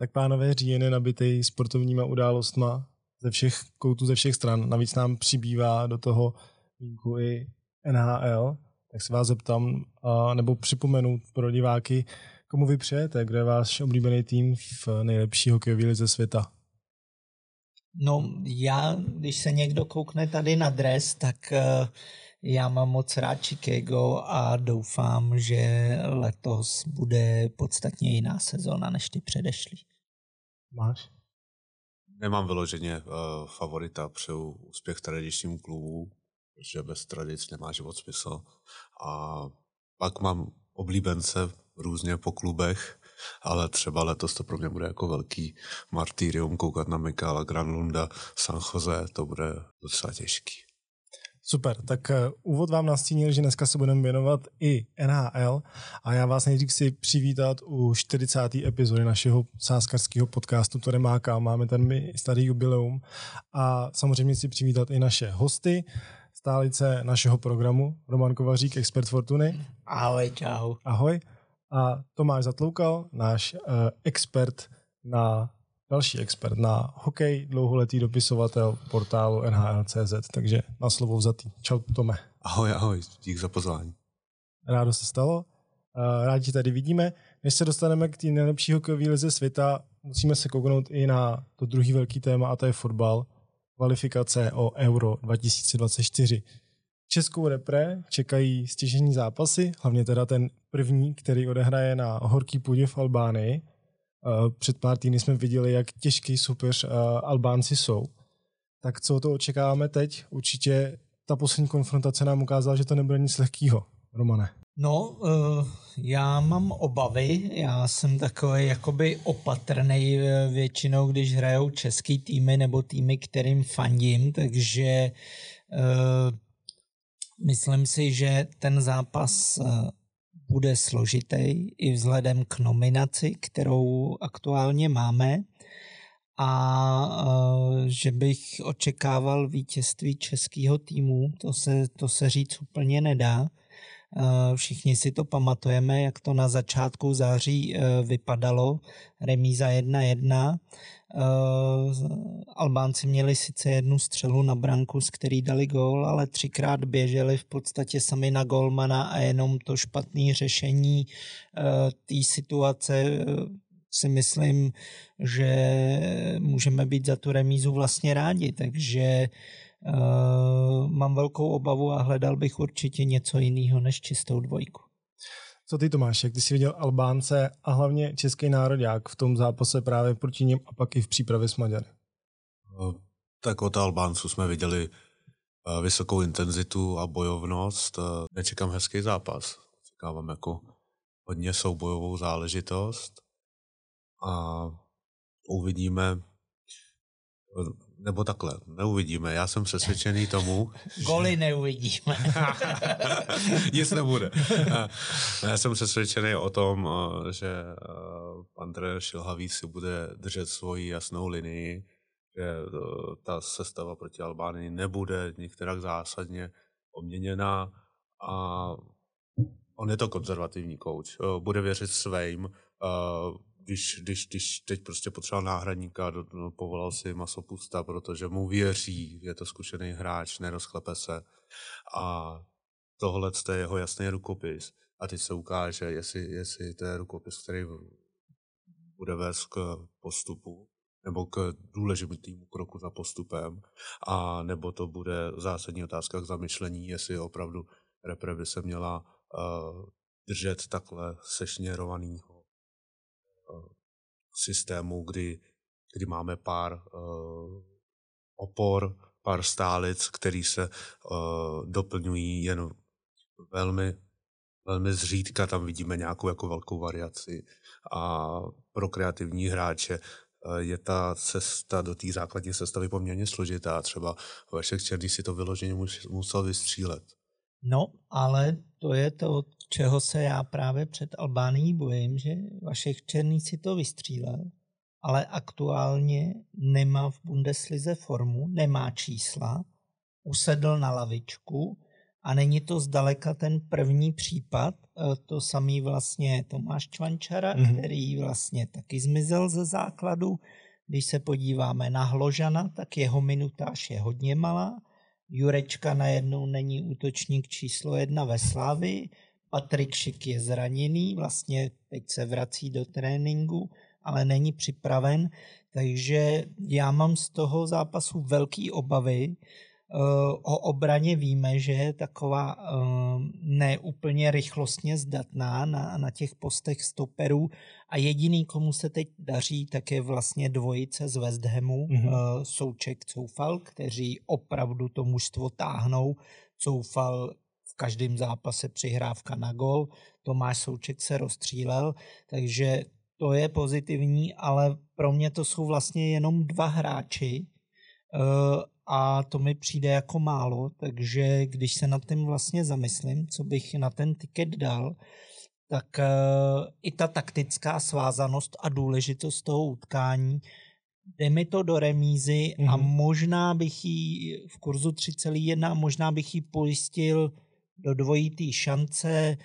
Tak pánové, říjen je nabitý sportovníma událostma ze všech koutů, ze všech stran. Navíc nám přibývá do toho výjimku i NHL, tak se vás zeptám, nebo připomenu pro diváky, komu vy přejete, kdo je váš oblíbený tým v nejlepší hokejové lize světa? No já, když se někdo koukne tady na dres, tak uh, já mám moc rád Chicago a doufám, že letos bude podstatně jiná sezóna než ty předešlý. Máš? Nemám vyloženě uh, favorita, přeju úspěch tradičním klubu, protože bez tradic nemá život smysl. A pak mám oblíbence různě po klubech, ale třeba letos to pro mě bude jako velký martýrium koukat na Mikála Granlunda, San Jose, to bude docela těžký. Super, tak uh, úvod vám nastínil, že dneska se budeme věnovat i NHL a já vás nejdřív si přivítat u 40. epizody našeho sáskarského podcastu To nemáka. Máme tam my starý jubileum a samozřejmě si přivítat i naše hosty, stálice našeho programu, Roman Kovařík, expert Fortuny. Ahoj, čau. Ahoj. A Tomáš Zatloukal, náš uh, expert na další expert na hokej, dlouholetý dopisovatel portálu NHL.cz, takže na slovo vzatý. Čau Tome. Ahoj, ahoj, dík za pozvání. Rádo se stalo. Uh, rádi tady vidíme. Než se dostaneme k té nejlepší hokejové lize světa, musíme se kouknout i na to druhý velký téma, a to je fotbal. Kvalifikace o Euro 2024. Českou repre čekají stěžení zápasy, hlavně teda ten první, který odehraje na horký půdě v Albánii. Před pár týdny jsme viděli, jak těžký soupeř Albánci jsou. Tak co to očekáváme teď? Určitě ta poslední konfrontace nám ukázala, že to nebude nic lehkého. Romane. No, já mám obavy, já jsem takový jakoby opatrný většinou, když hrajou český týmy nebo týmy, kterým fandím, takže myslím si, že ten zápas bude složitý i vzhledem k nominaci, kterou aktuálně máme a že bych očekával vítězství českého týmu, to se, to se říct úplně nedá. Všichni si to pamatujeme, jak to na začátku září e, vypadalo. Remíza 1-1. Albánci měli sice jednu střelu na branku, z který dali gól, ale třikrát běželi v podstatě sami na golmana a jenom to špatné řešení té situace si myslím, že můžeme být za tu remízu vlastně rádi, takže uh, mám velkou obavu a hledal bych určitě něco jiného než čistou dvojku. Co ty Tomáš, jak ty jsi viděl Albánce a hlavně český národák v tom zápase právě proti ním a pak i v přípravě s Maďary? No, tak od Albánců jsme viděli eh, vysokou intenzitu a bojovnost. Eh, nečekám hezký zápas. Čekávám jako hodně soubojovou záležitost a uvidíme, nebo takhle, neuvidíme. Já jsem přesvědčený tomu. Goly neuvidíme. Nic nebude. Já jsem přesvědčený o tom, že pan trenér Šilhavý si bude držet svoji jasnou linii, že ta sestava proti Albánii nebude některak zásadně obměněná a on je to konzervativní kouč. Bude věřit svým, když, když, když teď prostě potřeboval náhradníka, do, no, povolal si Masopusta, protože mu věří, je to zkušený hráč, nerozklepe se. A tohle je jeho jasný rukopis. A teď se ukáže, jestli, jestli to je rukopis, který bude vést k postupu, nebo k důležitému kroku za postupem, a nebo to bude zásadní otázka k zamyšlení, jestli opravdu repre by se měla uh, držet takhle sešněrovanýho systému, kdy, kdy máme pár uh, opor, pár stálic, který se uh, doplňují jen velmi, velmi zřídka, tam vidíme nějakou jako velkou variaci a pro kreativní hráče je ta cesta do té základní sestavy poměrně složitá. Třeba Vašek Černý si to vyloženě musel vystřílet. No, ale to je to, čeho se já právě před Albánií bojím, že Vašek Černý si to vystřílel, ale aktuálně nemá v Bundeslize formu, nemá čísla, usedl na lavičku a není to zdaleka ten první případ, to samý vlastně Tomáš Čvančara, mm-hmm. který vlastně taky zmizel ze základu. Když se podíváme na Hložana, tak jeho minutáž je hodně malá. Jurečka najednou není útočník číslo jedna ve Slávii. Patrik Šik je zraněný, vlastně teď se vrací do tréninku, ale není připraven. Takže já mám z toho zápasu velký obavy, O obraně víme, že je taková neúplně rychlostně zdatná na, na těch postech stoperů a jediný, komu se teď daří, tak je vlastně dvojice z West Hamu, mm-hmm. Souček, Coufal, kteří opravdu to mužstvo táhnou. Coufal v každém zápase přihrávka na gol, Tomáš Souček se rozstřílel, takže to je pozitivní, ale pro mě to jsou vlastně jenom dva hráči, a to mi přijde jako málo, takže když se nad tím vlastně zamyslím, co bych na ten tiket dal, tak uh, i ta taktická svázanost a důležitost toho utkání, jde mi to do remízy mm-hmm. a mhm. možná bych ji v kurzu 3,1, možná bych ji pojistil do dvojitý šance,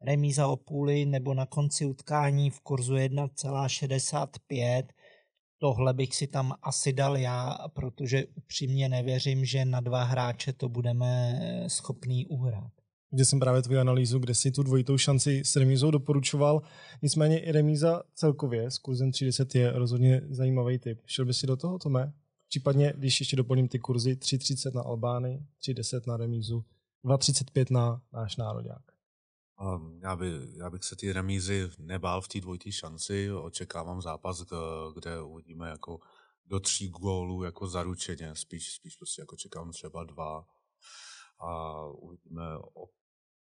remíza o půli nebo na konci utkání v kurzu 1,65 Tohle bych si tam asi dal já, protože upřímně nevěřím, že na dva hráče to budeme schopný uhrát. Kde jsem právě tvou analýzu, kde si tu dvojitou šanci s remízou doporučoval. Nicméně i remíza celkově s kurzem 30 je rozhodně zajímavý typ. Šel by si do toho, Tome? Případně, když ještě doplním ty kurzy 3,30 na Albány, 3,10 na remízu, 2,35 na náš národák. Já, by, já bych se ty remízy nebál v té dvojité šanci. Očekávám zápas, kde uvidíme jako do tří gólů jako zaručeně. Spíš, spíš prostě jako čekám třeba dva a uvidíme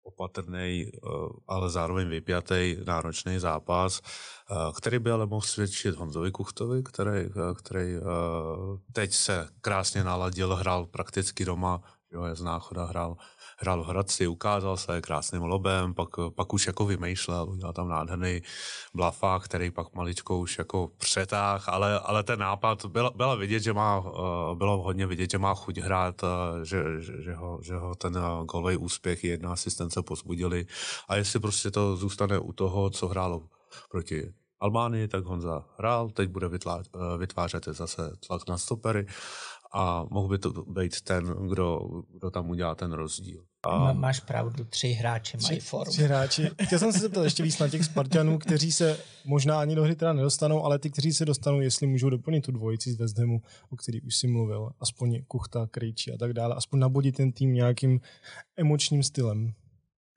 opatrný, eh, ale zároveň vypjatý, náročný zápas, eh, který by ale mohl svědčit Honzovi Kuchtovi, který, eh, který teď se krásně naladil, hrál prakticky doma, jo, je z náchoda, hrál hrál v Hradci, ukázal se krásným lobem, pak, pak už jako vymýšlel, udělal tam nádherný blafák, který pak maličko už jako přetáh, ale, ale ten nápad, bylo, bylo vidět, že má, eh, bylo hodně vidět, že má chuť hrát, eh, že, že, že, ho, že ho ten eh, golový úspěch jedna asistence pozbudili a jestli prostě to zůstane u toho, co hrálo proti Albánii, tak Honza hrál, teď bude vytvářet zase tlak na stopery a mohl by to být ten, kdo, kdo tam udělá ten rozdíl. A... Máš pravdu, tři hráči mají formu. Tři hráči. Chtěl jsem se zeptat ještě víc na těch Spartanů, kteří se možná ani do hry teda nedostanou, ale ty, kteří se dostanou, jestli můžou doplnit tu dvojici z West Hamu, o který už si mluvil, aspoň Kuchta, Krejčí a tak dále, aspoň nabodit ten tým nějakým emočním stylem.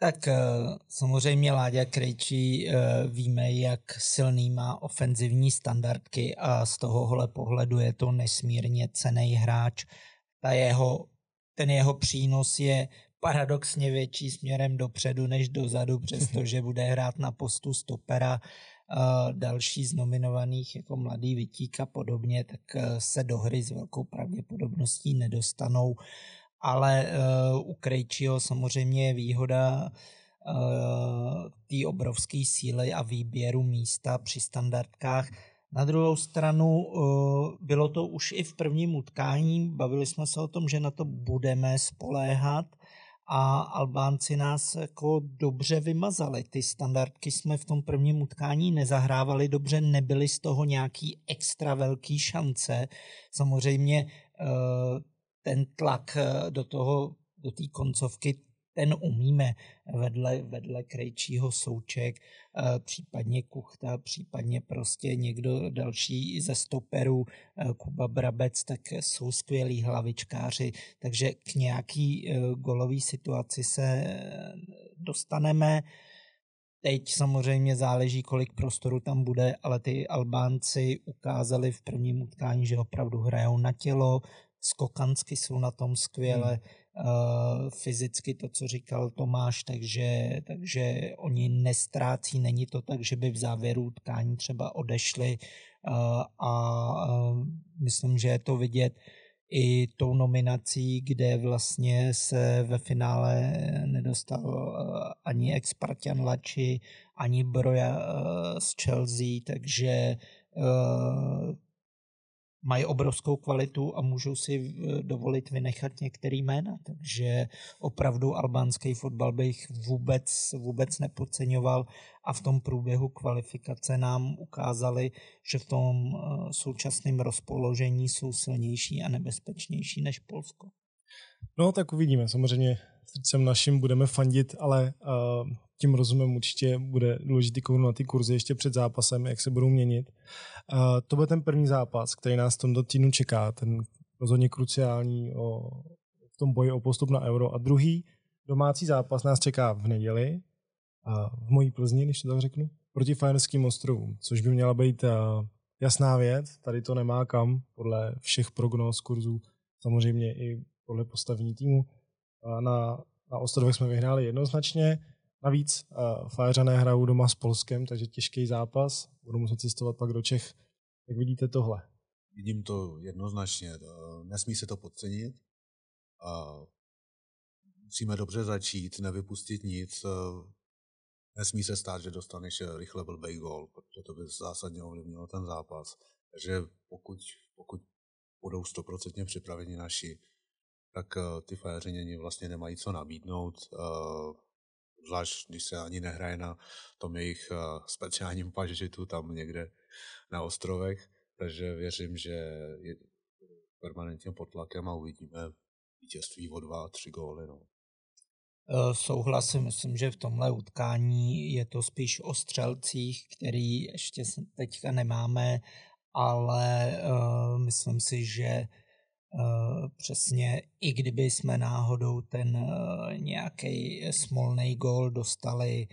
Tak eh, samozřejmě Láďa Krejčí eh, víme, jak silný má ofenzivní standardky a z tohohle pohledu je to nesmírně cený hráč. Ta jeho, ten jeho přínos je paradoxně větší směrem dopředu než dozadu, přestože bude hrát na postu stopera. Eh, další z nominovaných jako mladý Vytík a podobně, tak se do hry s velkou pravděpodobností nedostanou ale uh, u Krejčího samozřejmě je výhoda té obrovské síly a výběru místa při standardkách. Na druhou stranu bylo to už i v prvním utkání, bavili jsme se o tom, že na to budeme spoléhat a Albánci nás jako dobře vymazali. Ty standardky jsme v tom prvním utkání nezahrávali dobře, nebyly z toho nějaký extra velký šance. Samozřejmě ten tlak eh, do toho, do té koncovky, ten umíme vedle, vedle krejčího souček, eh, případně kuchta, případně prostě někdo další ze stoperů, eh, Kuba Brabec, tak jsou skvělí hlavičkáři, takže k nějaký golový situaci se dostaneme. Teď samozřejmě záleží, kolik prostoru tam bude, ale ty Albánci ukázali v prvním utkání, že opravdu hrajou na tělo, skokansky jsou na tom skvěle, hmm. Uh, fyzicky to, co říkal Tomáš, takže, takže oni nestrácí, není to tak, že by v závěru utkání třeba odešli uh, a uh, myslím, že je to vidět i tou nominací, kde vlastně se ve finále nedostal ani ex-Partian Lači, ani Broja z Chelsea, takže mají obrovskou kvalitu a můžou si dovolit vynechat některý jména. Takže opravdu albánský fotbal bych vůbec, vůbec nepodceňoval a v tom průběhu kvalifikace nám ukázali, že v tom současném rozpoložení jsou silnější a nebezpečnější než Polsko. No tak uvidíme. Samozřejmě srdcem naším budeme fandit, ale uh, tím rozumem určitě bude důležitý kouknout na ty kurzy ještě před zápasem, jak se budou měnit. Uh, to bude ten první zápas, který nás v tomto týdnu čeká, ten rozhodně kruciální o, v tom boji o postup na euro. A druhý domácí zápas nás čeká v neděli, uh, v mojí Plzni, když to tak řeknu, proti Fajerským ostrovům, což by měla být jasná věc. Tady to nemá kam, podle všech prognóz kurzů, samozřejmě i podle postavení týmu. Na, na ostrovech jsme vyhráli jednoznačně. Navíc uh, Fajeřané hrajou doma s Polskem, takže těžký zápas. Budu muset cestovat pak do Čech. Jak vidíte tohle? Vidím to jednoznačně. Nesmí se to podcenit. Musíme dobře začít, nevypustit nic. Nesmí se stát, že dostaneš rychle blbej gol, protože to by zásadně ovlivnilo ten zápas. Takže pokud, pokud budou stoprocentně připraveni naši, tak ty fajeřiněni vlastně nemají co nabídnout, zvlášť když se ani nehraje na tom jejich uh, speciálním pažitu tam někde na ostrovech, takže věřím, že je permanentně pod tlakem a uvidíme vítězství o dva, tři góly. No. Souhlasím, myslím, že v tomhle utkání je to spíš o střelcích, který ještě teďka nemáme, ale uh, myslím si, že Eh, přesně i kdyby jsme náhodou ten eh, nějaký smolný gol dostali,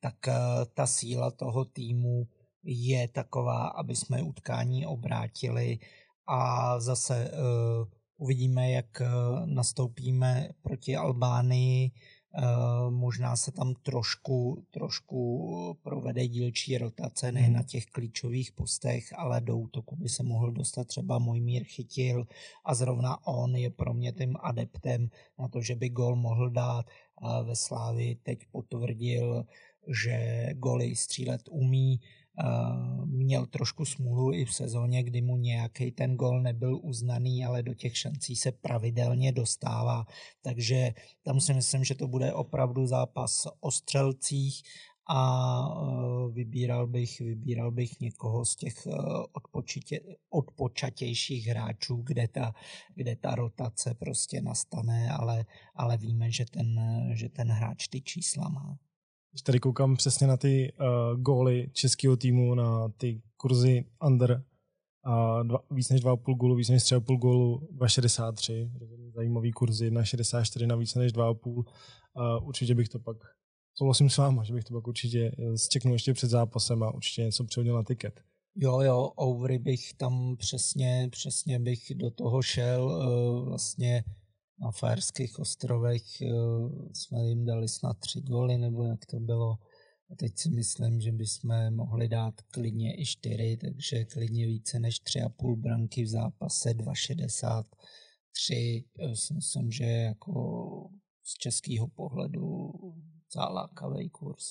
tak eh, ta síla toho týmu je taková, aby jsme utkání obrátili. A zase uvidíme, jak nastoupíme proti Albánii. Eh, možná se tam trošku, trošku provede dílčí rotace, ne hmm. na těch klíčových postech, ale do útoku by se mohl dostat třeba Mojmír Chytil a zrovna on je pro mě tím adeptem na to, že by gol mohl dát. Ve Slávi teď potvrdil, že goly střílet umí, měl trošku smůlu i v sezóně, kdy mu nějaký ten gol nebyl uznaný, ale do těch šancí se pravidelně dostává. Takže tam si myslím, že to bude opravdu zápas o střelcích a e, vybíral bych, vybíral bych někoho z těch e, odpočitě, odpočatějších hráčů, kde ta, kde ta rotace prostě nastane, ale, ale víme, že ten, že ten hráč ty čísla má. Když tady koukám přesně na ty uh, góly českého týmu, na ty kurzy under, a dva, víc než 2,5 gólu, víc než 3,5 gólu, 2,63. Zajímavý kurzy, 1,64 na více než 2,5. Uh, určitě bych to pak, souhlasím s váma, že bych to pak určitě zčeknul ještě před zápasem a určitě něco přehodil na tiket. Jo, jo, overy bych tam přesně, přesně bych do toho šel. Uh, vlastně na Fajerských ostrovech eh, jsme jim dali snad tři góly, nebo jak to bylo. A teď si myslím, že bychom mohli dát klidně i čtyři, takže klidně více než tři a půl branky v zápase, 2,63. Já si myslím, že jako z českého pohledu zalákavý kurz.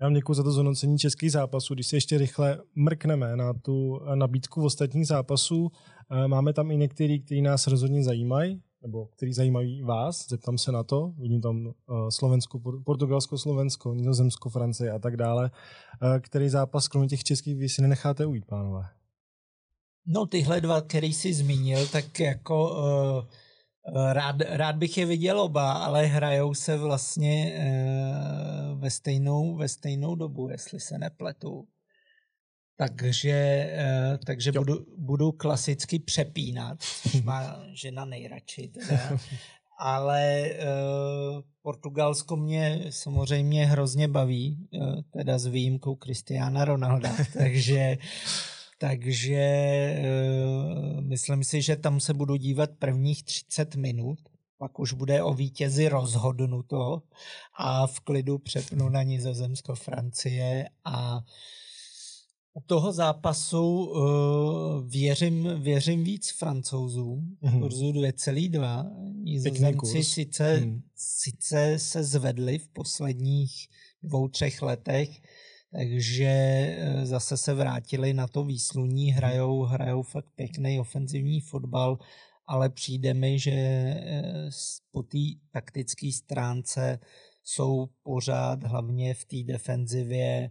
Já vám děkuji za to zhodnocení českých zápasů. Když se ještě rychle mrkneme na tu nabídku v ostatních zápasů, eh, máme tam i některý, který nás rozhodně zajímají nebo který zajímají vás, zeptám se na to, vidím tam uh, Slovensko, Portugalsko, Slovensko, Nizozemsko, Francie a tak dále. Uh, který zápas kromě těch českých vy si nenecháte ujít, pánové? No tyhle dva, který jsi zmínil, tak jako uh, rád, rád bych je viděl oba, ale hrajou se vlastně uh, ve, stejnou, ve stejnou dobu, jestli se nepletu. Takže, eh, takže budu, budu klasicky přepínat, což má žena nejradši. Teda. Ale uh, Portugalsko mě samozřejmě hrozně baví, uh, teda s výjimkou Cristiana Ronalda, takže, takže uh, myslím si, že tam se budu dívat prvních 30 minut, pak už bude o vítězi rozhodnuto a v klidu přepnu na Nizozemsko Francie a uh, toho zápasu uh, věřím, věřím víc francouzům, mm-hmm. kurzu 2,2. Nizozemci sice, mm. sice se zvedli v posledních dvou, třech letech, takže eh, zase se vrátili na to výsluní, hrajou, hrajou fakt pěkný ofenzivní fotbal, ale přijde mi, že eh, po té taktické stránce jsou pořád hlavně v té defenzivě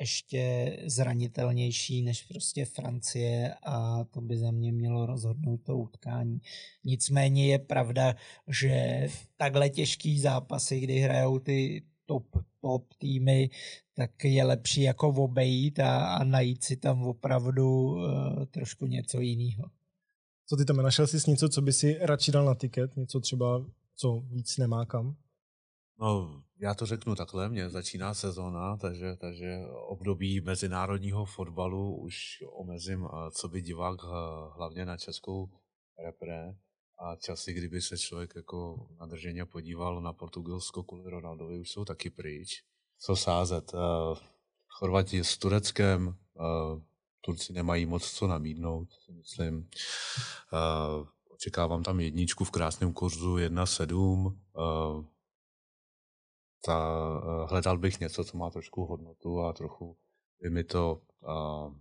ještě zranitelnější než prostě Francie a to by za mě mělo rozhodnout to utkání. Nicméně je pravda, že takhle těžký zápasy, kdy hrajou ty top, top týmy, tak je lepší jako obejít a, a najít si tam opravdu uh, trošku něco jiného. Co ty tam našel jsi něco, co by si radši dal na tiket? Něco třeba, co víc nemá kam? No, já to řeknu takhle, mě začíná sezóna, takže, takže období mezinárodního fotbalu už omezím, co by divák hlavně na českou repre a časy, kdyby se člověk jako nadrženě podíval na Portugalsko kvůli Ronaldovi, už jsou taky pryč. Co sázet? Chorvati s Tureckem, Turci nemají moc co nabídnout, myslím. Očekávám tam jedničku v krásném kurzu 1,7 ta, eh, hledal bych něco, co má trošku hodnotu a trochu by mi to uh,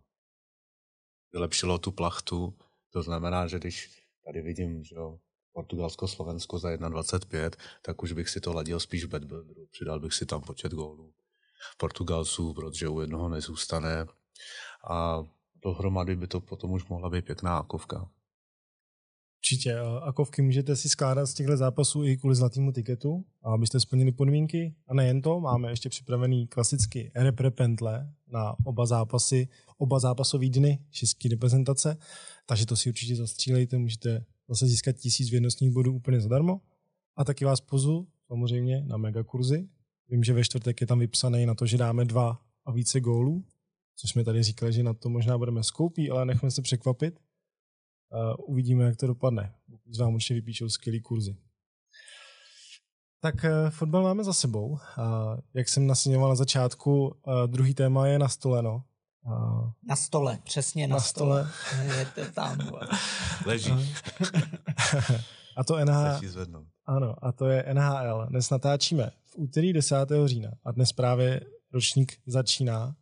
vylepšilo tu plachtu. To znamená, že když tady vidím, že jo, Portugalsko, Slovensko za 1,25, tak už bych si to ladil spíš v bedbuilderu. Přidal bych si tam počet gólů Portugalců, protože u jednoho nezůstane. A dohromady by to potom už mohla být pěkná akovka. Určitě. A kovky můžete si skládat z těchto zápasů i kvůli zlatému tiketu, abyste splnili podmínky. A nejen to, máme ještě připravený klasicky repre na oba zápasy, oba zápasové dny české reprezentace, takže to si určitě zastřílejte, můžete zase získat tisíc vědnostních bodů úplně zadarmo. A taky vás pozvu samozřejmě na mega kurzy. Vím, že ve čtvrtek je tam vypsaný na to, že dáme dva a více gólů, což jsme tady říkali, že na to možná budeme skoupí, ale nechme se překvapit. Uh, uvidíme, jak to dopadne. Z vám určitě vypíšou skvělý kurzy. Tak uh, fotbal máme za sebou. Jak jsem nasměňoval na začátku, uh, druhý téma je nastoleno. Uh, na stole, přesně na, na stole. stole. je to tam. Leží. a to NHL. Ano, a to je NHL. Dnes natáčíme v úterý 10. října a dnes právě ročník začíná.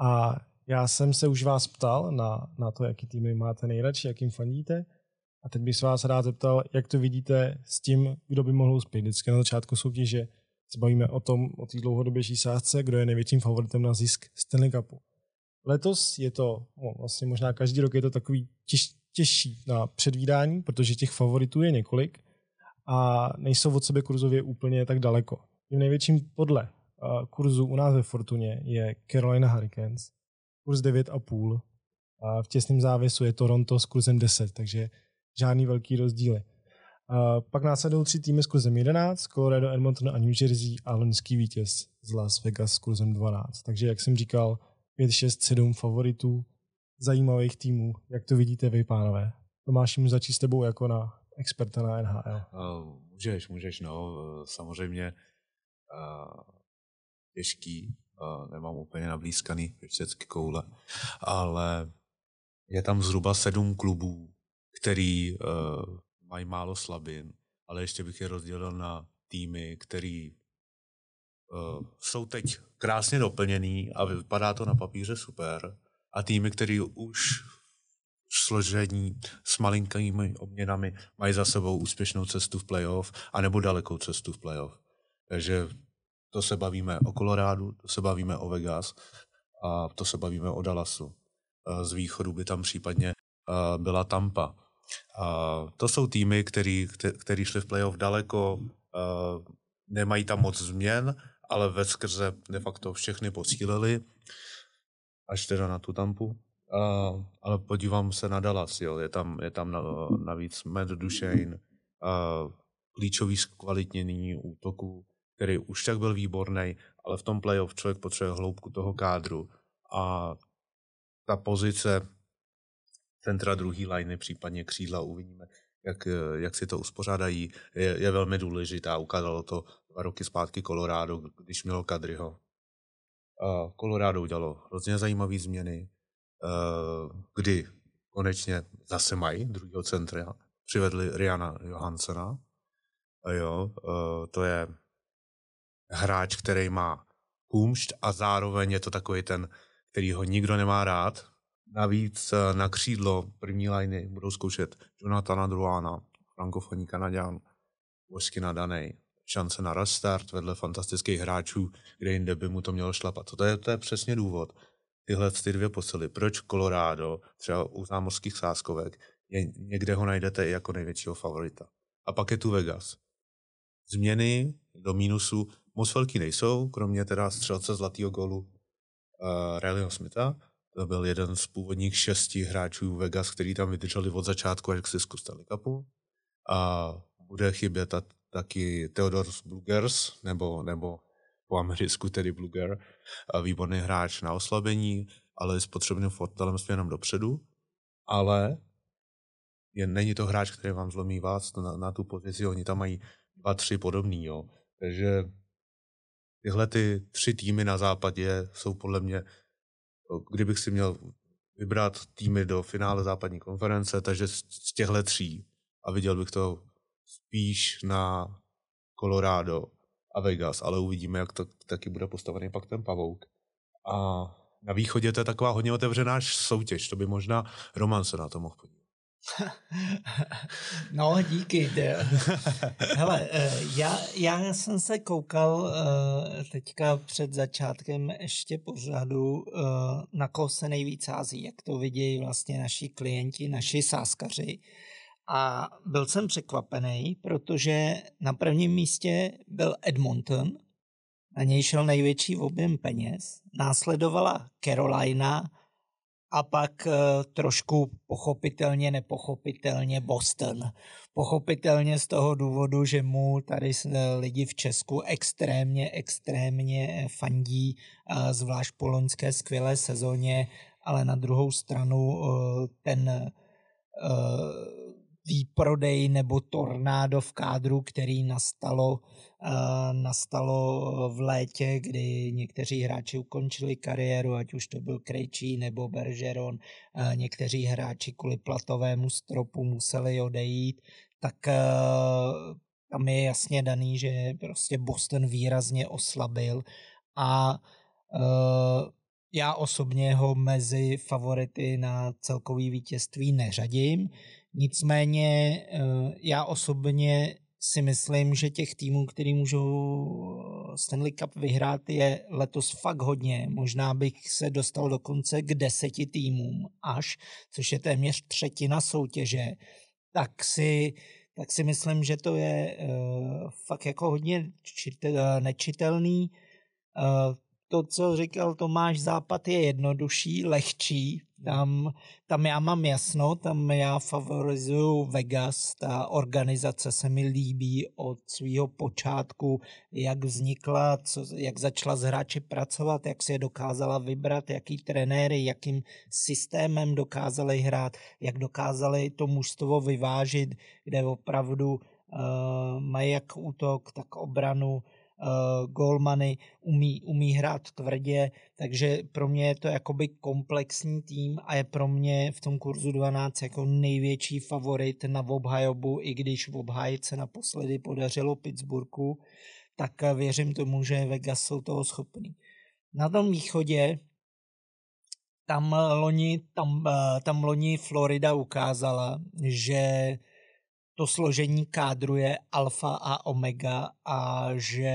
A já jsem se už vás ptal na, na to, jaký týmy máte nejradši, jakým fandíte. A teď bych se vás rád zeptal, jak to vidíte s tím, kdo by mohl uspět. Vždycky na začátku soutěže se bavíme o tom, o té dlouhodobější sázce, kdo je největším favoritem na zisk Stanley Cupu. Letos je to, no, vlastně možná každý rok je to takový těž, těžší na předvídání, protože těch favoritů je několik a nejsou od sebe kurzově úplně tak daleko. Tím největším podle uh, kurzu u nás ve Fortuně je Carolina Hurricanes, kurz 9,5 a v těsném závěsu je Toronto s kurzem 10, takže žádný velký rozdíly. A pak následují tři týmy s kurzem 11, Colorado, Edmonton a New Jersey a loňský vítěz z Las Vegas s kurzem 12. Takže jak jsem říkal, 5, 6, 7 favoritů zajímavých týmů. Jak to vidíte vy, pánové? Tomáš, můžu začít s tebou jako na experta na NHL. Uh, můžeš, můžeš, no. Samozřejmě uh, těžký nemám úplně nablízkaný všechny koule, ale je tam zhruba sedm klubů, který uh, mají málo slabin, ale ještě bych je rozdělil na týmy, který uh, jsou teď krásně doplněný a vypadá to na papíře super a týmy, který už složení s malinkými obměnami mají za sebou úspěšnou cestu v playoff anebo dalekou cestu v playoff. Takže to se bavíme o Kolorádu, to se bavíme o Vegas a to se bavíme o Dallasu. Z východu by tam případně byla Tampa. To jsou týmy, který, který šli v playoff daleko, nemají tam moc změn, ale ve skrze de facto všechny posílili, až teda na tu Tampu. Uh, ale podívám se na Dallas, jo. Je tam, je tam navíc Matt Duchesne, klíčový zkvalitnění útoku, který už tak byl výborný, ale v tom playoff člověk potřebuje hloubku toho kádru a ta pozice centra druhý liney, případně křídla, uvidíme, jak, jak si to uspořádají, je, je velmi důležitá. Ukázalo to dva roky zpátky Colorado, když mělo Kadryho. A Colorado udělalo hrozně zajímavé změny, kdy konečně zase mají druhého centra, přivedli Riana Johansena. A jo, to je hráč, který má kumšt a zároveň je to takový ten, který ho nikdo nemá rád. Navíc eh, na křídlo první liny budou zkoušet Jonathana Druana, frankofonní Kanaďan, vojsky nadanej, šance na restart vedle fantastických hráčů, kde jinde by mu to mělo šlapat. To je, to je přesně důvod. Tyhle ty dvě posily. Proč Colorado, třeba u zámořských sáskovek, je, někde ho najdete i jako největšího favorita. A pak je tu Vegas. Změny do mínusu moc velký nejsou, kromě teda střelce zlatého gólu uh, Rileyho Smitha. To byl jeden z původních šesti hráčů Vegas, který tam vydrželi od začátku až k zisku Stanley Cupu. A bude chybět ta, taky Theodor Blugers, nebo, nebo po americku tedy Bluger, výborný hráč na oslabení, ale s potřebným fortelem směrem dopředu. Ale je, není to hráč, který vám zlomí vás na, na tu pozici, oni tam mají dva, tři podobný, jo. Takže tyhle ty tři týmy na západě jsou podle mě, kdybych si měl vybrat týmy do finále západní konference, takže z těchto tří a viděl bych to spíš na Colorado a Vegas, ale uvidíme, jak to taky bude postavený pak ten pavouk. A na východě to je taková hodně otevřená soutěž, to by možná Roman se na to mohl podívat. No, díky. Hele, eh, já, já jsem se koukal eh, teďka před začátkem ještě pořadu, eh, na koho se nejvíc sází, jak to vidí vlastně naši klienti, naši sáskaři. A byl jsem překvapený, protože na prvním místě byl Edmonton, na něj šel největší objem peněz, následovala Carolina a pak uh, trošku pochopitelně, nepochopitelně Boston. Pochopitelně z toho důvodu, že mu tady lidi v Česku extrémně, extrémně fandí, uh, zvlášť po loňské skvělé sezóně, ale na druhou stranu ten výprodej nebo tornádo v kádru, který nastalo, uh, nastalo v létě, kdy někteří hráči ukončili kariéru, ať už to byl Krejčí nebo Bergeron, uh, někteří hráči kvůli platovému stropu museli odejít, tak uh, tam je jasně daný, že prostě Boston výrazně oslabil a já osobně ho mezi favority na celkový vítězství neřadím. Nicméně eh, já osobně si myslím, že těch týmů, který můžou Stanley Cup vyhrát, je letos fakt hodně. Možná bych se dostal dokonce k deseti týmům až, což je téměř třetina soutěže. Tak si, tak si myslím, že to je uh, fakt jako hodně čite, nečitelný. Uh, to, co říkal Tomáš, západ je jednodušší, lehčí. Tam, tam já mám jasno, tam já favorizuju Vegas, ta organizace se mi líbí od svého počátku, jak vznikla, co, jak začala s hráči pracovat, jak si je dokázala vybrat, jaký trenéry, jakým systémem dokázali hrát, jak dokázali to mužstvo vyvážit, kde opravdu uh, mají jak útok, tak obranu, uh, golmany, umí, umí hrát tvrdě, takže pro mě je to jakoby komplexní tým a je pro mě v tom kurzu 12 jako největší favorit na obhajobu, i když v obhájce naposledy podařilo Pittsburghu, tak věřím tomu, že Vegas jsou toho schopný. Na tom východě tam loni, tam, eh, tam loni Florida ukázala, že to složení kádru je alfa a omega a že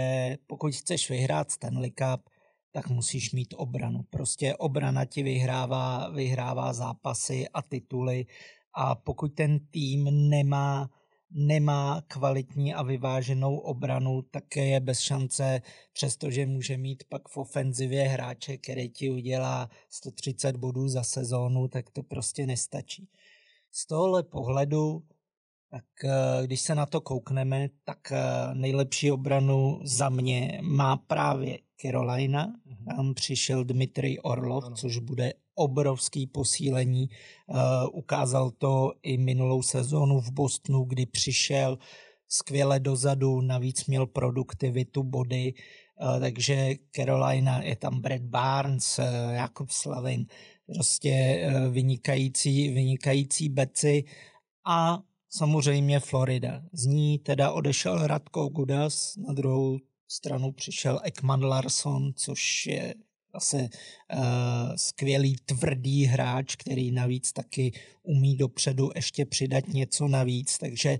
pokud chceš vyhrát Stanley Cup, tak musíš mít obranu. Prostě obrana ti vyhrává, vyhrává zápasy a tituly a pokud ten tým nemá nemá kvalitní a vyváženou obranu, tak je bez šance, přestože může mít pak v ofenzivě hráče, který ti udělá 130 bodů za sezónu, tak to prostě nestačí. Z tohohle pohledu tak eh, když se na to koukneme, tak eh, nejlepší obranu za mě má právě Carolina. Mhm. Tam přišel Dmitrij Orlov, ano. což bude obrovský posílení. Eh, ukázal to i minulou sezónu v Bostonu, kdy přišel skvěle dozadu, navíc měl produktivitu body, takže Carolina, je tam Brad Barnes, Jakub Slavin, prostě vynikající, vynikající beci a samozřejmě Florida. Z ní teda odešel Radko Gudas na druhou stranu přišel Ekman Larsson, což je zase uh, skvělý tvrdý hráč, který navíc taky umí dopředu ještě přidat něco navíc, takže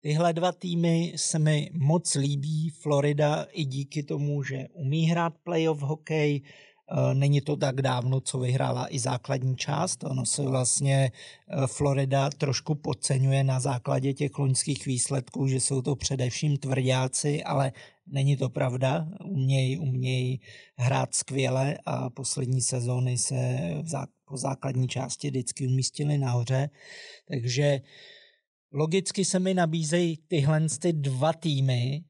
tyhle dva týmy se mi moc líbí. Florida i díky tomu, že umí hrát playoff hokej, Eh, není to tak dávno, co vyhrála i základní část. Ono se vlastně eh, Florida trošku podceňuje na základě těch loňských výsledků, že jsou to především tvrdáci, ale není to pravda. Umějí, umějí hrát skvěle a poslední sezóny se po základní části vždycky umístili nahoře. Takže logicky se mi nabízejí tyhle ty dva týmy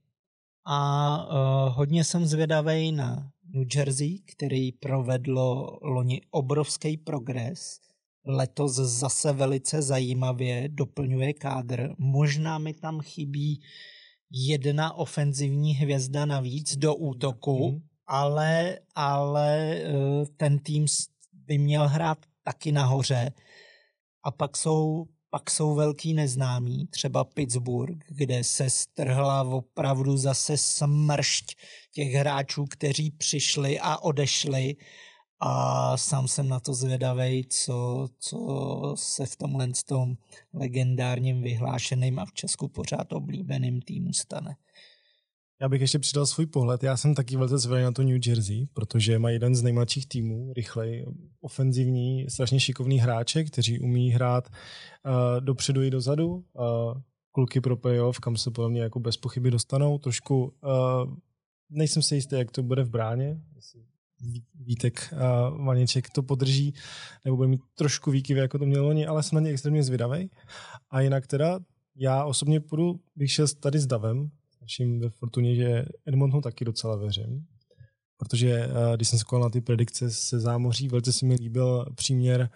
a uh, hodně jsem zvědavý na New Jersey, který provedlo loni obrovský progres. Letos zase velice zajímavě doplňuje kádr. Možná mi tam chybí jedna ofenzivní hvězda navíc do útoku, mm. ale, ale eh, ten tým by měl hrát taky nahoře. A pak jsou pak jsou velký neznámí, třeba Pittsburgh, kde se strhla opravdu zase smršť těch hráčů, kteří přišli a odešli a sám jsem na to zvědavý, co, co se v tomhle tom legendárním vyhlášeným a v Česku pořád oblíbeným týmu stane. Já bych ještě přidal svůj pohled. Já jsem taky velice zvědavý na to New Jersey, protože má jeden z nejmladších týmů, rychlej, ofenzivní, strašně šikovný hráče, kteří umí hrát uh, dopředu i dozadu. Uh, kluky pro playoff, kam se podle mě jako bez pochyby dostanou. Trošku uh, nejsem si jistý, jak to bude v bráně, Vítek a Vaněček to podrží, nebo bude mít trošku výkyvy, jako to mělo oni, ale jsem na ně extrémně zvědavý. A jinak teda já osobně půjdu, bych šel tady s Davem, naším ve Fortuně, že Edmontonu taky docela věřím. Protože když jsem se na ty predikce se zámoří, velice se mi líbil příměr,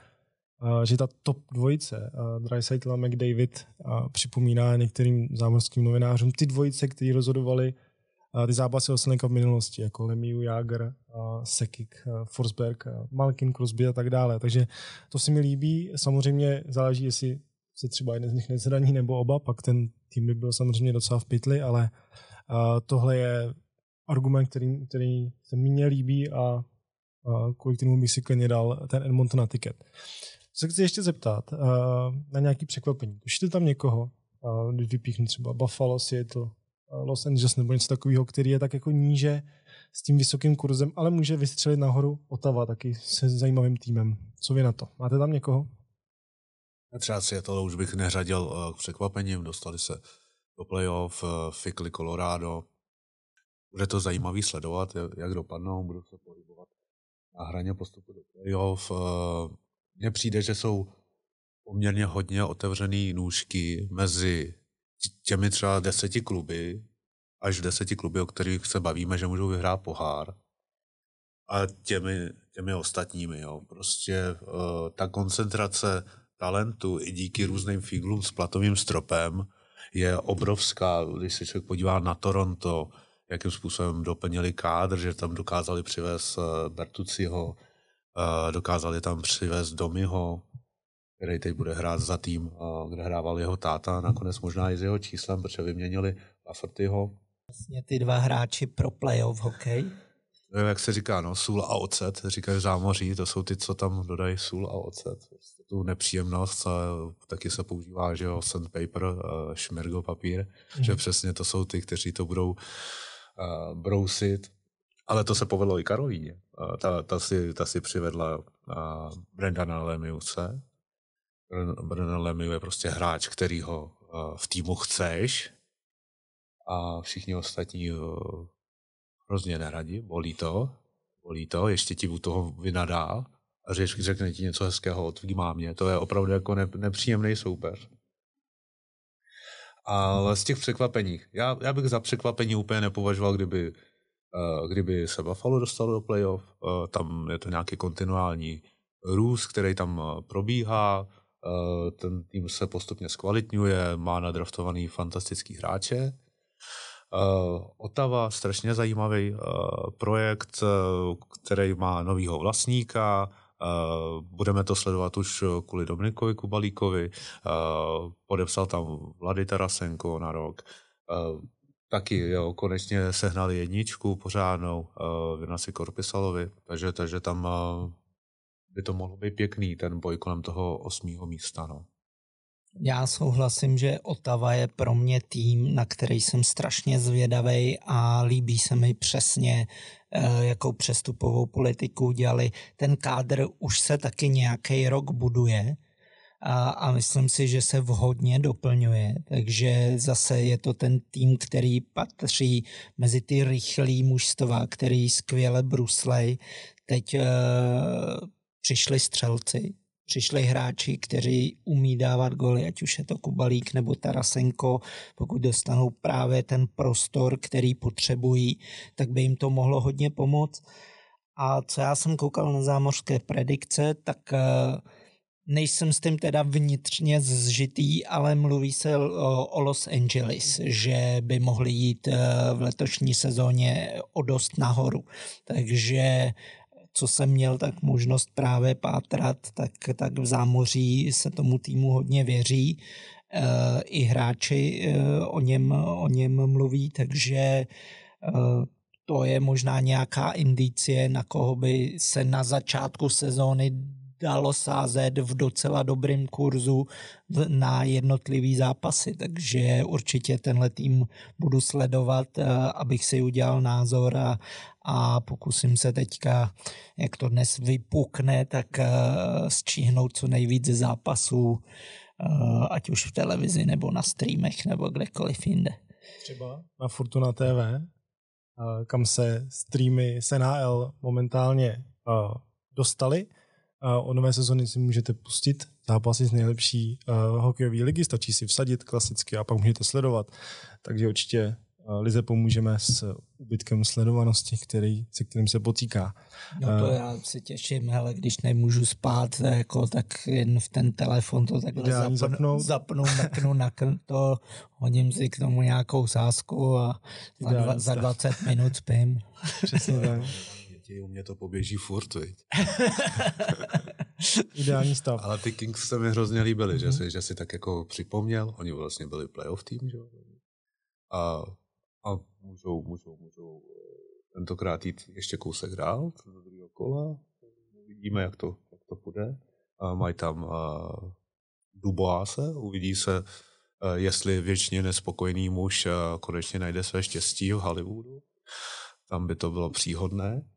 že ta top dvojice, Dreisaitl a McDavid, připomíná některým zámořským novinářům ty dvojice, kteří rozhodovali ty zápasy o v minulosti, jako Lemieux, Jager, Sekik, Forsberg, Malkin, Crosby a tak dále. Takže to se mi líbí. Samozřejmě záleží, jestli se třeba jeden z nich nezraní nebo oba, pak ten tým by byl samozřejmě docela v pytli, ale tohle je argument, který, který se mi líbí a, kvůli kterému bych si klidně dal ten Edmonton na tiket. Se chci ještě zeptat na nějaké překvapení. Tušíte tam někoho, když vypíchnu třeba Buffalo, Seattle, Los Angeles nebo něco takového, který je tak jako níže s tím vysokým kurzem, ale může vystřelit nahoru Otava taky se zajímavým týmem. Co vy na to? Máte tam někoho? Třeba Seattle už bych neřadil k překvapením. Dostali se do playoff, fikli Colorado. Bude to zajímavý sledovat, jak dopadnou, budou se pohybovat na hraně postupu do playoff. Mně přijde, že jsou poměrně hodně otevřený nůžky mezi těmi třeba deseti kluby, až deseti kluby, o kterých se bavíme, že můžou vyhrát pohár, a těmi, těmi ostatními. Jo. Prostě uh, ta koncentrace talentu i díky různým fíglům s platovým stropem je obrovská. Když se člověk podívá na Toronto, jakým způsobem doplnili kádr, že tam dokázali přivést uh, Bertuciho, uh, dokázali tam přivést Domiho, který teď bude hrát za tým, kde hrával jeho táta, nakonec možná i s jeho číslem, protože vyměnili Laffertyho. Vlastně ty dva hráči pro playoff hokej. No, jak se říká, no, sůl a ocet, říkají zámoří, to jsou ty, co tam dodají sůl a ocet. Tu nepříjemnost, taky se používá, že jo, sandpaper, šmergo papír, mm. že přesně to jsou ty, kteří to budou uh, brousit. Ale to se povedlo i Karolíně. Uh, ta, ta, si, ta si přivedla uh, Brendana Lemiuse, Brennan Lemieux je prostě hráč, který ho uh, v týmu chceš a všichni ostatní uh, hrozně neradí, bolí to, bolí to, ještě ti u toho vynadá a řek, řekne ti něco hezkého o tvý mámě. To je opravdu jako ne, nepříjemný soupeř. Ale z těch překvapení, já, já bych za překvapení úplně nepovažoval, kdyby, uh, kdyby se Buffalo dostalo do playoff. Uh, tam je to nějaký kontinuální růst, který tam uh, probíhá Eh, ten tým se postupně zkvalitňuje, má nadraftovaný fantastický hráče. Eh, Otava, strašně zajímavý eh, projekt, který má novýho vlastníka, budeme to sledovat už kvůli Dominikovi Kubalíkovi, podepsal tam Vlady Tarasenko na rok. taky, jo, konečně sehnali jedničku pořádnou, Vinasi Korpisalovi, takže, takže tam by to mohlo být pěkný, ten boj kolem toho osmého místa, no. Já souhlasím, že Otava je pro mě tým, na který jsem strašně zvědavý a líbí se mi přesně, eh, jakou přestupovou politiku dělali. Ten kádr už se taky nějaký rok buduje a, a myslím si, že se vhodně doplňuje. Takže zase je to ten tým, který patří mezi ty rychlý mužstva, který skvěle bruslej. Teď uh, přišli střelci, přišli hráči, kteří umí dávat goly, ať už je to Kubalík nebo Tarasenko, pokud dostanou právě ten prostor, který potřebují, tak by jim to mohlo hodně pomoct. A co já jsem koukal na zámořské predikce, tak uh, Nejsem s tím teda vnitřně zžitý, ale mluví se o, o Los Angeles, že by mohli jít eh, v letošní sezóně o dost nahoru. Takže co jsem měl tak možnost právě pátrat, tak, tak v zámoří se tomu týmu hodně věří. Eh, I hráči eh, o něm, o něm mluví, takže to je možná nějaká indicie, na koho by se na začátku sezóny dalo sázet v docela dobrém kurzu na jednotlivý zápasy, takže určitě tenhle tým budu sledovat, eh, abych si udělal názor a, a pokusím se teďka, jak to dnes vypukne, tak eh, stříhnout co nejvíc zápasů, eh, ať už v televizi nebo na streamech nebo kdekoliv jinde. Třeba na Fortuna TV, kam se streamy z NHL momentálně dostali, o nové sezony si můžete pustit zápasy z nejlepší uh, hokejové ligy, stačí si vsadit klasicky a pak můžete sledovat. Takže určitě uh, Lize pomůžeme s ubytkem sledovanosti, který, se kterým se potýká. No to uh, já si těším, hele, když nemůžu spát, jako, tak jen v ten telefon to takhle zapnu, zapnout. zapnu, mrknu, nakn, to, hodím si k tomu nějakou sásku a za, dva, za 20 minut spím. Přesně tak děti, u mě to poběží furt, viď? Ideální stav. Ale ty Kings se mi hrozně líbily, mm-hmm. že, mhm. si, že si tak jako připomněl, oni vlastně byli playoff tým, že A, a můžou, můžou, můžou eh, tentokrát jít ještě kousek dál, do druhého kola. Uvidíme, jak to, jak to půjde. A mají tam uh, Duboise, uvidí se, uh, jestli věčně nespokojený muž uh, konečně najde své štěstí v Hollywoodu. Tam by to bylo příhodné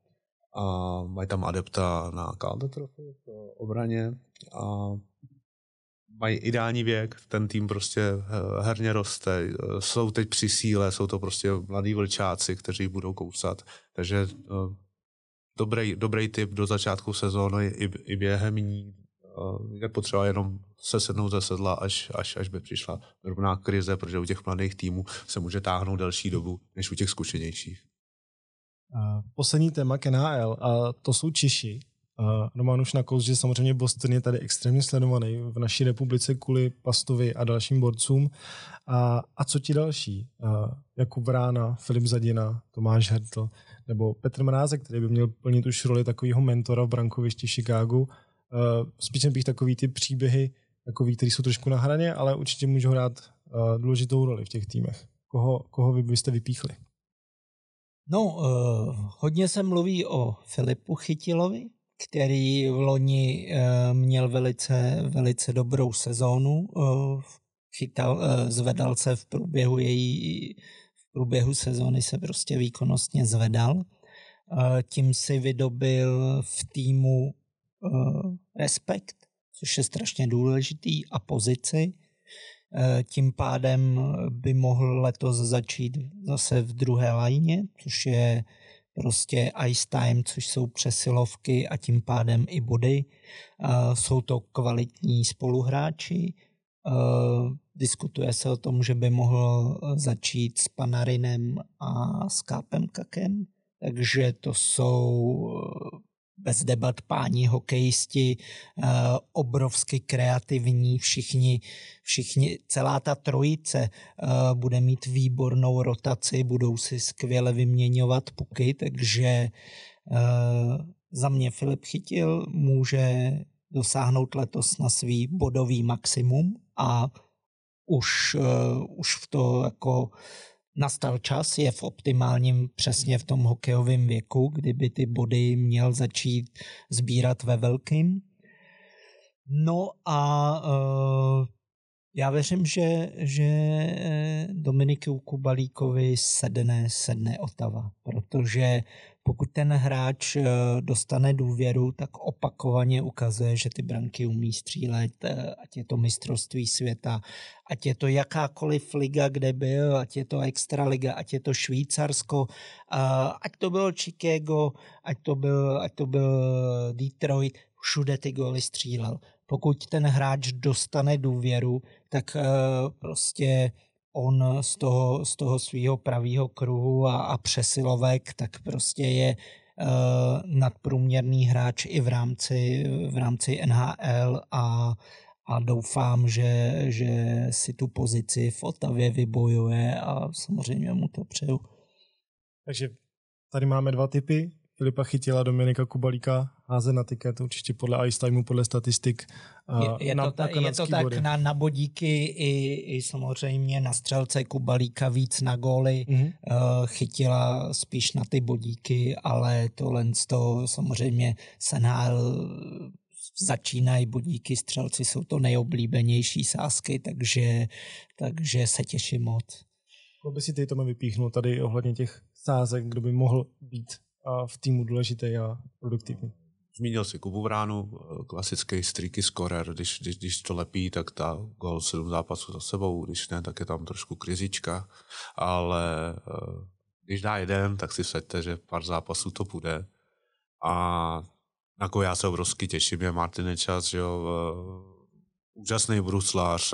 a mají tam adepta na Calder Trophy v obraně a mají ideální věk, ten tým prostě eh, herně roste, jsou teď při síle, jsou to prostě mladí vlčáci, kteří budou kousat, takže uh, dobrý, dobrý typ do začátku sezóny i, i během ní je potřeba jenom se sednout ze sedla, až, až, až by přišla drobná krize, protože u těch mladých týmů se může táhnout delší dobu, než u těch zkušenějších. Poslední téma k NHL a to jsou Češi. Roman už nakous, že samozřejmě Boston je tady extrémně sledovaný v naší republice kvůli Pastovi a dalším borcům. A, a co ti další? A Jakub Vrána, Filip Zadina, Tomáš Hertl nebo Petr Mrázek, který by měl plnit už roli takového mentora v brankovišti Chicagu. Spíš bych takový ty příběhy, takový, který jsou trošku na hraně, ale určitě můžou hrát důležitou roli v těch týmech. Koho, koho vy byste vypíchli? No, uh, hodně se mluví o Filipu Chytilovi, který v loni uh, měl velice, velice dobrou sezónu. Uh, chytal, zvedal se v průběhu její, v průběhu sezóny se prostě výkonnostně zvedal. Tím si vydobil v týmu respekt, což je strašně důležitý, a pozici. Eh, tím pádem by mohl letos začít zase v druhé lajně, což je prostě ice time, což jsou přesilovky a tím pádem i body. Eh, jsou to kvalitní spoluhráči. Eh, diskutuje se o tom, že by mohl začít s Panarinem a s Kápem Kakem, takže to jsou bez debat páni hokejisti, eh, obrovsky kreativní, všichni, všichni, celá ta trojice eh, bude mít výbornou rotaci, budou si skvěle vyměňovat puky, takže eh, za mě Filip Chytil může dosáhnout letos na svý bodový maximum a už, už v to jako nastal čas, je v optimálním přesně v tom hokejovém věku, kdyby ty body měl začít sbírat ve velkým. No a uh, já věřím, že, že Dominiku Kubalíkovi sedne, sedne Otava, protože pokud ten hráč eh, dostane důvěru, tak opakovaně ukazuje, že ty branky umí střílet, eh, ať je to mistrovství světa, ať je to jakákoliv liga, kde byl, ať je to extraliga, ať je to Švýcarsko, ať to bylo Chicago, ať to byl, ať to byl Detroit, všude ty góly střílel. Pokud ten hráč dostane důvěru, tak eh, prostě on z toho, z toho svého pravého kruhu a, a přesilovek, tak prostě je uh, nadprůměrný hráč i v rámci, v rámci NHL a, a doufám, že, že si tu pozici v Otavě vybojuje a samozřejmě mu to přeju. Takže tady máme dva typy. Filipa Chytila, Dominika Kubalíka, házet na tiket, určitě podle ice timeu, podle statistik. Je, je, na, to, ta, na je to tak body. na, na bodíky i, i samozřejmě na střelce Kubalíka víc na góly. Mm-hmm. Uh, chytila spíš na ty bodíky, ale tohle to samozřejmě Senhal začínají bodíky, střelci jsou to nejoblíbenější sázky, takže, takže se těším moc. Koho by si ty tomu vypíchnul tady ohledně těch sázek, kdo by mohl být v týmu důležitý a produktivní. Zmínil si Kubu Vránu, klasický streaky scorer, když, když, když to lepí, tak ta gol sedm zápasů za sebou, když ne, tak je tam trošku krizička, ale eh, když dá jeden, tak si vsaďte, že pár zápasů to bude. A na koho já se obrovsky těším, je Martin Čas, že jo, úžasný bruslář,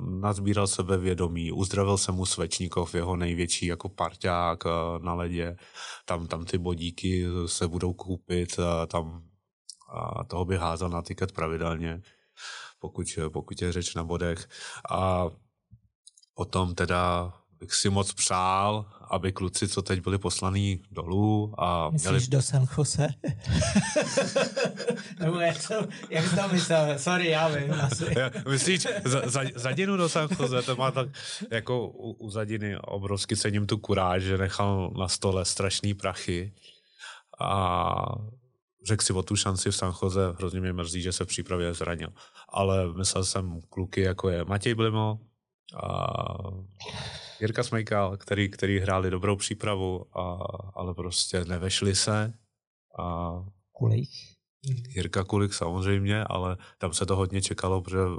nazbíral sebevědomí, uzdravil se mu Svečníkov, jeho největší jako parťák na ledě, tam, tam ty bodíky se budou koupit, tam a toho by házel na tiket pravidelně, pokud, pokud je řeč na bodech. A potom teda bych si moc přál, aby kluci, co teď byli poslaní dolů a Myslíš měli... do San Jose? Nebo jak, to, jak to myslel? Sorry, já vím asi. Myslíš za, za, Zadinu do San Jose? To má tak jako u, u Zadiny obrovsky cením tu kuráž, že nechal na stole strašný prachy a řekl si o tu šanci v San Jose, hrozně mě mrzí, že se v přípravě zranil. Ale myslel jsem kluky, jako je Matěj Blimo, a Jirka Smejkal, který, který hráli dobrou přípravu, a, ale prostě nevešli se. A Kulik. Jirka Kulik samozřejmě, ale tam se to hodně čekalo, protože uh,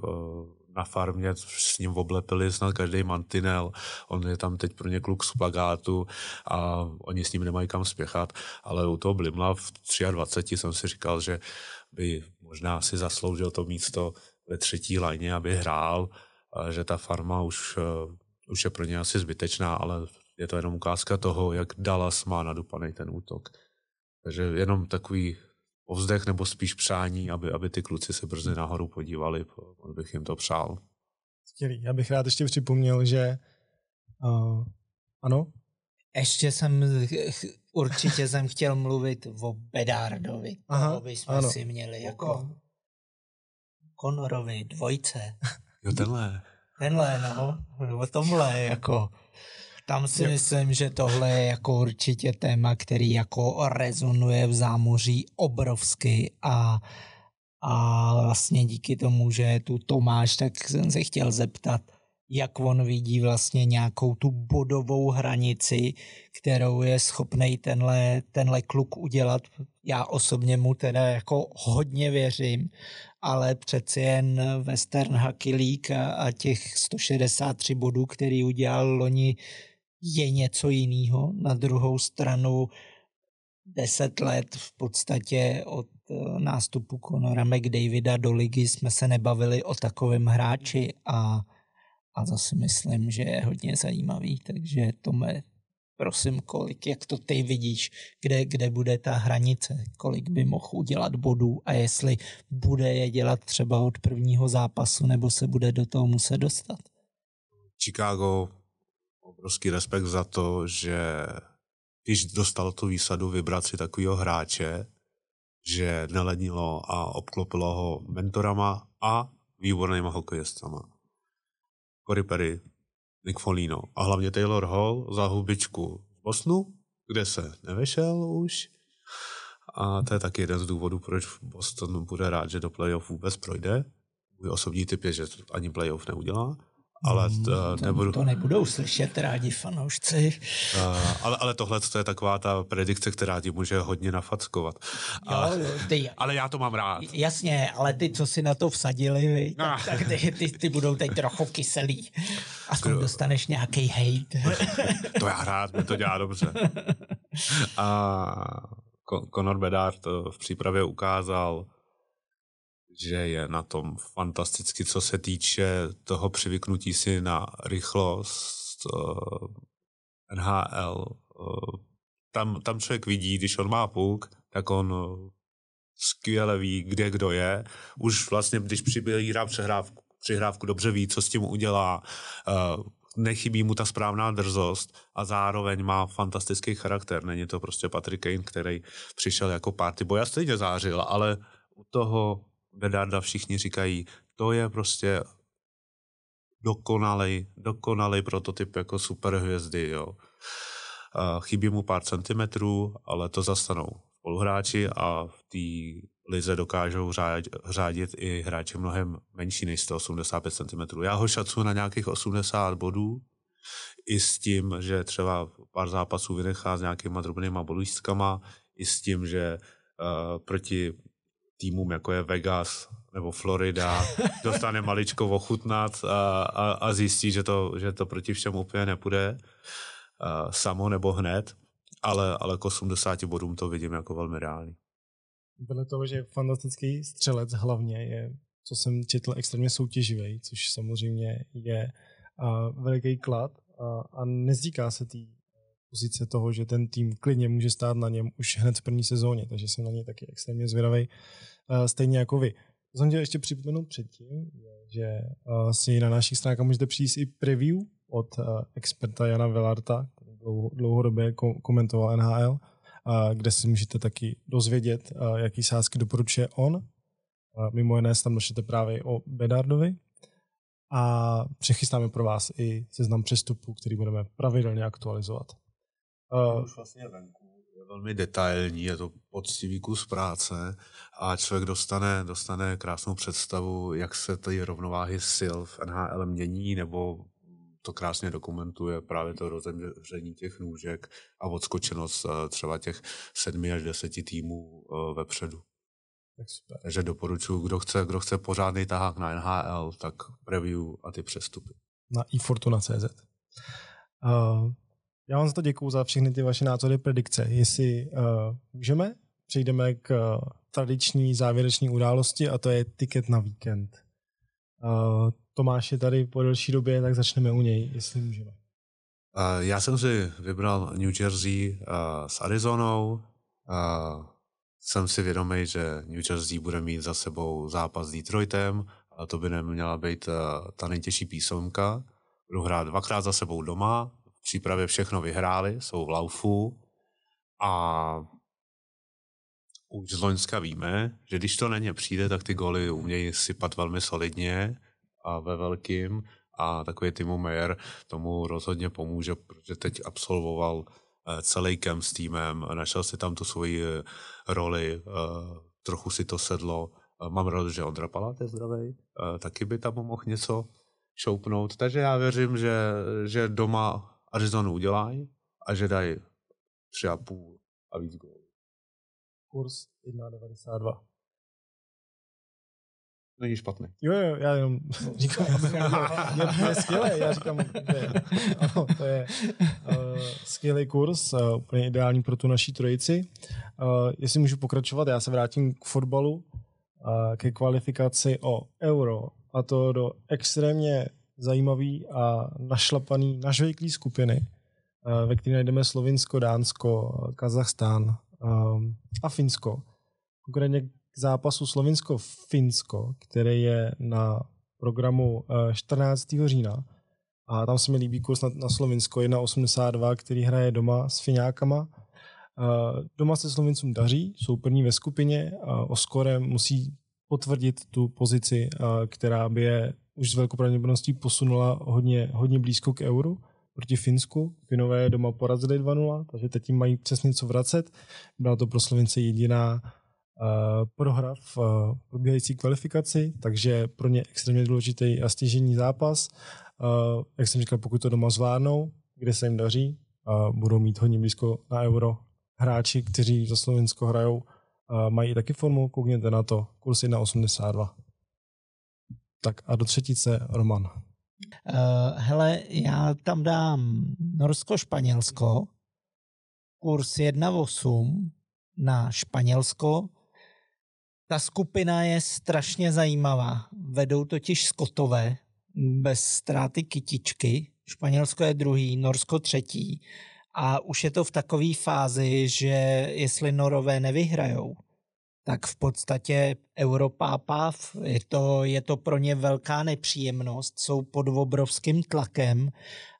na farmě s ním oblepili snad každý mantinel. On je tam teď pro ně kluk z plagátu a oni s ním nemají kam spěchat. Ale u toho Blimla v 23 jsem si říkal, že by možná si zasloužil to místo ve třetí lajně, aby hrál, že ta farma už uh, už je pro ně asi zbytečná, ale je to jenom ukázka toho, jak Dallas má nadupaný ten útok. Takže jenom takový povzdech nebo spíš přání, aby, aby ty kluci se brzy nahoru podívali, bych jim to přál. Skvělý. Já bych rád ještě připomněl, že uh, ano? Ještě jsem, určitě jsem chtěl mluvit o Bedardovi. Aha, toho bychom ano. si měli jako Conorovi, dvojce. Jo, tenhle. Tenhle, no, o tomhle, jako, tam si Jak... myslím, že tohle je jako určitě téma, který jako rezonuje v zámoří obrovsky a, a vlastně díky tomu, že tu Tomáš, tak jsem se chtěl zeptat, jak on vidí vlastně nějakou tu bodovou hranici, kterou je schopný tenhle, tenhle kluk udělat. Já osobně mu teda jako hodně věřím ale přeci jen Western Hockey League a, a těch 163 bodů, který udělal loni, je něco jiného. Na druhou stranu 10 let v podstatě od eh, nástupu Conora McDavida do ligy jsme se nebavili o takovém hráči a, a zase myslím, že je hodně zajímavý, takže to mě prosím, kolik, jak to ty vidíš, kde, kde bude ta hranice, kolik by mohl udělat bodů a jestli bude je dělat třeba od prvního zápasu, nebo se bude do toho muset dostat. Chicago, obrovský respekt za to, že když dostalo tu výsadu vybrat si takového hráče, že nelenilo a obklopilo ho mentorama a výbornýma hokejistama. Cory Perry Nick Folino. A hlavně Taylor Hall za hubičku z Bostonu, kde se nevešel už. A to je taky jeden z důvodů, proč Boston bude rád, že do playoff vůbec projde. Můj osobní typ je, že ani playoff neudělá ale hmm, to, nebudu... To nebudou slyšet rádi fanoušci. Uh, ale, ale tohle to je taková ta predikce, která ti může hodně nafackovat. Jo, jo, ty, ale já to mám rád. Jasně, ale ty, co si na to vsadili, vy, tak, ah. tak ty, ty, ty budou teď trochu kyselý. Aspoň Kdo... dostaneš nějaký hate. to já rád, mi to dělá dobře. A Conor Bedard v přípravě ukázal, že je na tom fantasticky, co se týče toho přivyknutí si na rychlost uh, eh, NHL. Uh, eh, tam, tam člověk vidí, když on má puk, tak on uh, skvěle ví, kde kdo je. Už vlastně, když přibírá přehrávku, přihrávku, dobře ví, co s tím udělá. Uh, nechybí mu ta správná drzost a zároveň má fantastický charakter. Není to prostě Patrick Kane, který přišel jako party boy a stejně zářil, ale u toho Bedarda všichni říkají, to je prostě dokonalej, dokonalej prototyp jako superhvězdy, jo. Chybí mu pár centimetrů, ale to zastanou spoluhráči a v té lize dokážou řádit i hráči mnohem menší než 185 cm. Já ho šacu na nějakých 80 bodů, i s tím, že třeba pár zápasů vynechá s nějakýma drobnýma bodůstkama, i s tím, že uh, proti týmům, jako je Vegas nebo Florida, dostane maličko ochutnat a, a, a zjistí, že to, že to proti všem úplně nepůjde a, samo nebo hned, ale, ale k 80 bodům to vidím jako velmi reálný. Vedle toho, že fantastický střelec hlavně je, co jsem četl, extrémně soutěživý, což samozřejmě je a, veliký klad a, a nezdíká se té pozice toho, že ten tým klidně může stát na něm už hned v první sezóně, takže jsem na něj taky extrémně zvědavý, stejně jako vy. To jsem chtěl ještě připomenout předtím, že si na našich stránkách můžete přijít i preview od experta Jana Velarta, který dlouhodobě komentoval NHL, kde si můžete taky dozvědět, jaký sázky doporučuje on. Mimo jiné tam došete právě o Bedardovi, a přechystáme pro vás i seznam přestupů, který budeme pravidelně aktualizovat. Uh, už vlastně venku je velmi detailní, je to poctivý kus práce a člověk dostane, dostane krásnou představu, jak se ty rovnováhy sil v NHL mění, nebo to krásně dokumentuje právě to rozemření těch nůžek a odskočenost eh, třeba těch sedmi až deseti týmů eh, vepředu. Tak super. Takže doporučuji, kdo chce, kdo chce pořádný tahák na NHL, tak preview a ty přestupy. Na ifortuna.cz. Uh, já vám za to děkuju za všechny ty vaše názory, predikce. Jestli uh, můžeme, přejdeme k uh, tradiční závěrečné události a to je tiket na víkend. Uh, Tomáš je tady po delší době, tak začneme u něj, jestli můžeme. Uh, já jsem si vybral New Jersey uh, s Arizonou. Uh, jsem si vědomý, že New Jersey bude mít za sebou zápas s Detroitem a to by neměla být uh, ta nejtěžší písomka. Budu hrát dvakrát za sebou doma, přípravě všechno vyhráli, jsou v laufu a už z Loňska víme, že když to na ně přijde, tak ty goly umějí sypat velmi solidně a ve velkým a takový Timo Meyer tomu rozhodně pomůže, protože teď absolvoval eh, celý kemp s týmem, našel si tam tu svoji eh, roli, eh, trochu si to sedlo. Mám rád, že Ondra Palát je zdravý, taky by tam mohl něco šoupnout, takže já věřím, že, že doma Arizonu udělají a že dají tři a půl a víc gólů. Kurs 1,92. Není špatný. Jo, jo, já jenom říkám, aby je, je skvělé, já říkám, že ano, to je uh, skvělý kurz, uh, úplně ideální pro tu naší trojici. Uh, jestli můžu pokračovat, já se vrátím k fotbalu, uh, ke kvalifikaci o euro, a to do extrémně zajímavý a našlapaný, nažvejklý skupiny, eh, ve které najdeme Slovinsko, Dánsko, Kazachstán ehm, a Finsko. Konkrétně k zápasu Slovinsko-Finsko, který je na programu 14. Eh, října. A tam se mi líbí kurz na, na Slovinsko 1,82, který hraje doma s Finákama. Eh, doma se Slovincům daří, jsou první ve skupině. O skore musí potvrdit tu pozici, která by je už s velkou pravděpodobností posunula hodně, hodně blízko k euru proti Finsku. Finové doma porazili 2-0, takže teď jim mají přesně co vracet. Byla to pro Slovince jediná uh, prohra v uh, probíhající kvalifikaci, takže pro ně extrémně důležitý a stěžení zápas. Uh, jak jsem říkal, pokud to doma zvládnou, kde se jim daří, uh, budou mít hodně blízko na euro. Hráči, kteří za Slovensko hrajou, uh, mají taky formu, koukněte na to, kurz 1,82. Tak a do třetice Roman. Uh, hele, já tam dám Norsko-Španělsko, kurz 1,8 na Španělsko. Ta skupina je strašně zajímavá. Vedou totiž Skotové bez ztráty kytičky. Španělsko je druhý, Norsko třetí. A už je to v takové fázi, že jestli Norové nevyhrajou, tak v podstatě Europápav, je to, je to pro ně velká nepříjemnost, jsou pod obrovským tlakem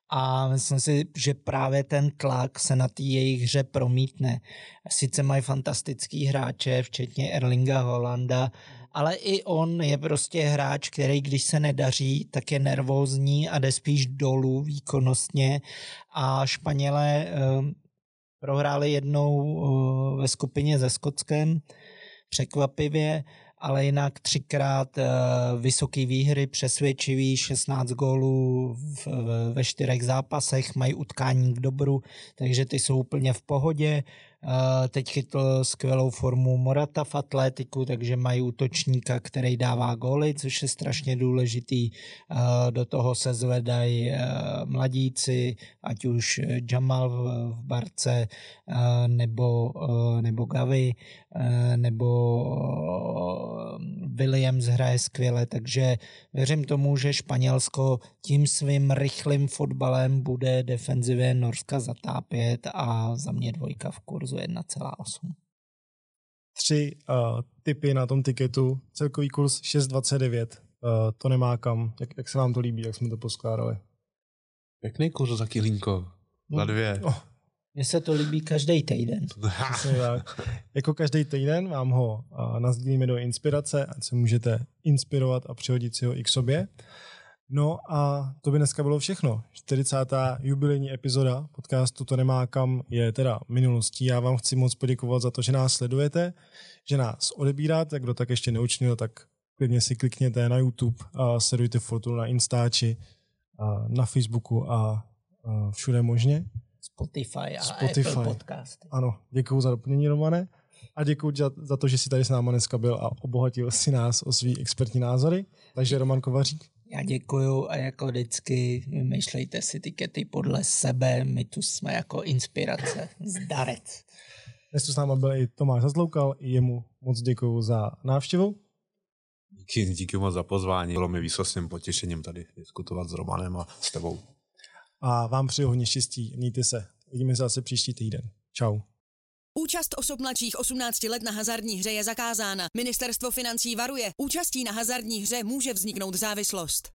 a myslím si, že právě ten tlak se na té jejich hře promítne. Sice mají fantastický hráče, včetně Erlinga Holanda, ale i on je prostě hráč, který když se nedaří, tak je nervózní a jde spíš dolů výkonnostně a Španělé eh, prohráli jednou eh, ve skupině se Skotskem, překvapivě, ale jinak třikrát uh, vysoký výhry, přesvědčivý, 16 gólů ve čtyřech zápasech, mají utkání k dobru, takže ty jsou úplně v pohodě. Uh, teď chytl skvělou formu Morata v atletiku, takže mají útočníka, který dává góly, což je strašně důležitý. Uh, do toho se zvedají mladíci, ať už Jamal v Barce, nebo, nebo Gavi, nebo Williams hraje skvěle, takže věřím tomu, že Španělsko tím svým rychlým fotbalem bude defenzivě Norska zatápět a za mě dvojka v kurzu 1,8. Tři uh, typy na tom tiketu, celkový kurz 6,29. Uh, to nemá kam. Jak, jak se vám to líbí, jak jsme to poskládali? Pěkný kurz za kilínko. Na dvě. Oh, mně se to líbí každý týden. jako každý týden vám ho nazdílíme do inspirace, ať se můžete inspirovat a přihodit si ho i k sobě. No a to by dneska bylo všechno. 40. jubilejní epizoda podcastu To nemá kam je teda minulostí. Já vám chci moc poděkovat za to, že nás sledujete, že nás odebíráte. Kdo tak ještě neučnil, tak klidně si klikněte na YouTube a sledujte Fortunu na Instači, na Facebooku a všude možně. Spotify a Spotify. Apple Podcast. Ano, děkuji za doplnění, Romane. A děkuji za, za to, že jsi tady s náma dneska byl a obohatil si nás o svý expertní názory. Takže Roman Kovařík. Já děkuju a jako vždycky vymýšlejte si tikety podle sebe, my tu jsme jako inspirace. Zdarec. Dnes tu s náma byl i Tomáš Zazloukal, i jemu moc děkuju za návštěvu. Díky, díky moc za pozvání. Bylo mi výsostným potěšením tady diskutovat s Romanem a s tebou a vám přeju hodně štěstí. Mějte se. Vidíme se zase příští týden. Čau. Účast osob mladších 18 let na hazardní hře je zakázána. Ministerstvo financí varuje. Účastí na hazardní hře může vzniknout závislost.